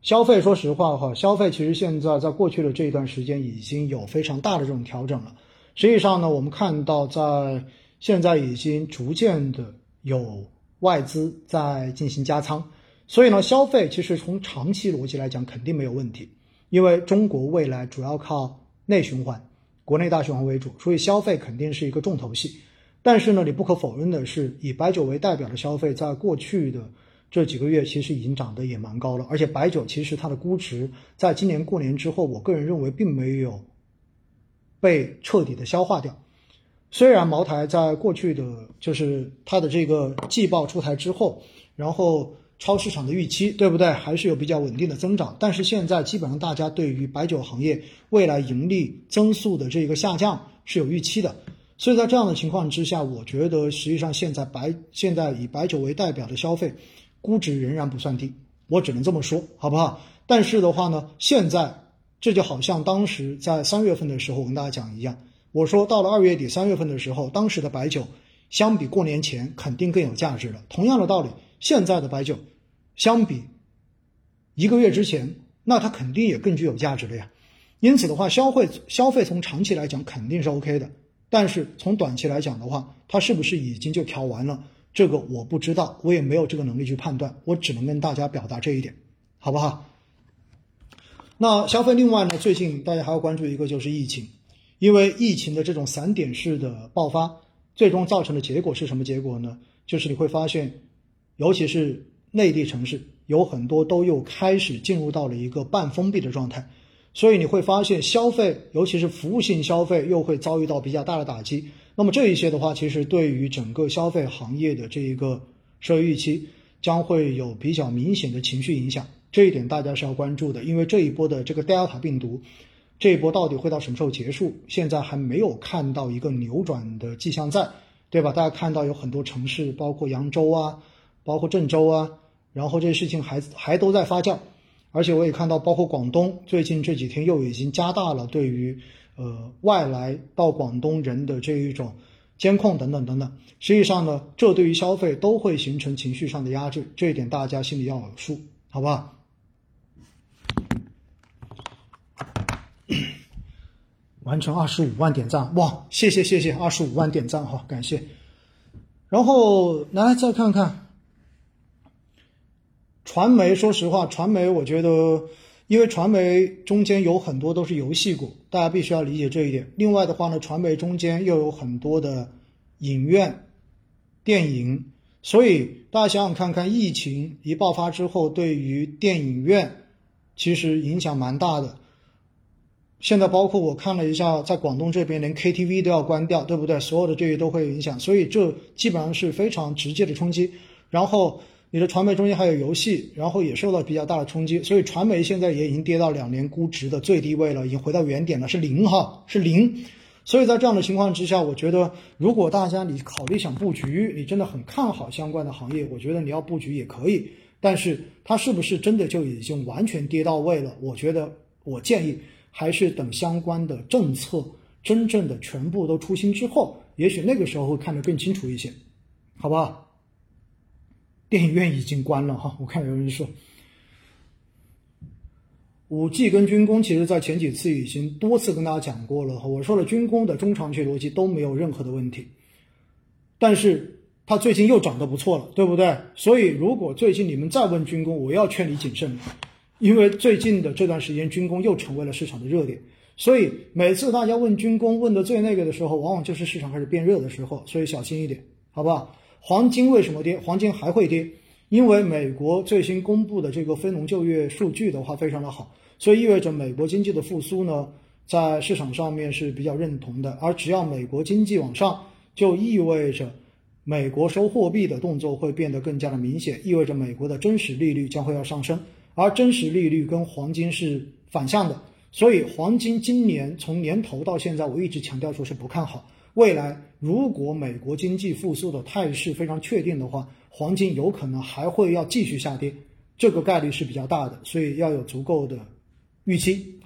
消费，说实话哈，消费其实现在在过去的这一段时间已经有非常大的这种调整了。实际上呢，我们看到在现在已经逐渐的有外资在进行加仓，所以呢，消费其实从长期逻辑来讲肯定没有问题，因为中国未来主要靠内循环、国内大循环为主，所以消费肯定是一个重头戏。但是呢，你不可否认的是，以白酒为代表的消费在过去的。这几个月其实已经涨得也蛮高了，而且白酒其实它的估值在今年过年之后，我个人认为并没有被彻底的消化掉。虽然茅台在过去的就是它的这个季报出台之后，然后超市场的预期，对不对？还是有比较稳定的增长，但是现在基本上大家对于白酒行业未来盈利增速的这个下降是有预期的。所以在这样的情况之下，我觉得实际上现在白现在以白酒为代表的消费。估值仍然不算低，我只能这么说，好不好？但是的话呢，现在这就好像当时在三月份的时候，我跟大家讲一样，我说到了二月底三月份的时候，当时的白酒相比过年前肯定更有价值了。同样的道理，现在的白酒相比一个月之前，那它肯定也更具有价值了呀。因此的话，消费消费从长期来讲肯定是 OK 的，但是从短期来讲的话，它是不是已经就调完了？这个我不知道，我也没有这个能力去判断，我只能跟大家表达这一点，好不好？那消费另外呢，最近大家还要关注一个就是疫情，因为疫情的这种散点式的爆发，最终造成的结果是什么结果呢？就是你会发现，尤其是内地城市，有很多都又开始进入到了一个半封闭的状态，所以你会发现消费，尤其是服务性消费，又会遭遇到比较大的打击。那么这一些的话，其实对于整个消费行业的这一个社会预期，将会有比较明显的情绪影响。这一点大家是要关注的，因为这一波的这个 Delta 病毒，这一波到底会到什么时候结束？现在还没有看到一个扭转的迹象在，对吧？大家看到有很多城市，包括扬州啊，包括郑州啊，然后这些事情还还都在发酵，而且我也看到，包括广东最近这几天又已经加大了对于。呃，外来到广东人的这一种监控等等等等，实际上呢，这对于消费都会形成情绪上的压制，这一点大家心里要有数，好吧？完成二十五万点赞，哇，谢谢谢谢，二十五万点赞哈，感谢。然后来再看看传媒，说实话，传媒我觉得。因为传媒中间有很多都是游戏股，大家必须要理解这一点。另外的话呢，传媒中间又有很多的影院、电影，所以大家想想看看，疫情一爆发之后，对于电影院其实影响蛮大的。现在包括我看了一下，在广东这边连 KTV 都要关掉，对不对？所有的这些都会影响，所以这基本上是非常直接的冲击。然后。你的传媒中间还有游戏，然后也受到比较大的冲击，所以传媒现在也已经跌到两年估值的最低位了，已经回到原点了，是零哈，是零。所以在这样的情况之下，我觉得如果大家你考虑想布局，你真的很看好相关的行业，我觉得你要布局也可以。但是它是不是真的就已经完全跌到位了？我觉得我建议还是等相关的政策真正的全部都出新之后，也许那个时候会看得更清楚一些，好不好？电影院已经关了哈，我看有人说，五 G 跟军工，其实在前几次已经多次跟大家讲过了哈。我说了，军工的中长期逻辑都没有任何的问题，但是它最近又涨得不错了，对不对？所以如果最近你们再问军工，我要劝你谨慎，因为最近的这段时间军工又成为了市场的热点。所以每次大家问军工问的最那个的时候，往往就是市场开始变热的时候，所以小心一点，好不好？黄金为什么跌？黄金还会跌，因为美国最新公布的这个非农就业数据的话非常的好，所以意味着美国经济的复苏呢，在市场上面是比较认同的。而只要美国经济往上，就意味着美国收货币的动作会变得更加的明显，意味着美国的真实利率将会要上升，而真实利率跟黄金是反向的，所以黄金今年从年头到现在，我一直强调说是不看好。未来如果美国经济复苏的态势非常确定的话，黄金有可能还会要继续下跌，这个概率是比较大的，所以要有足够的预期。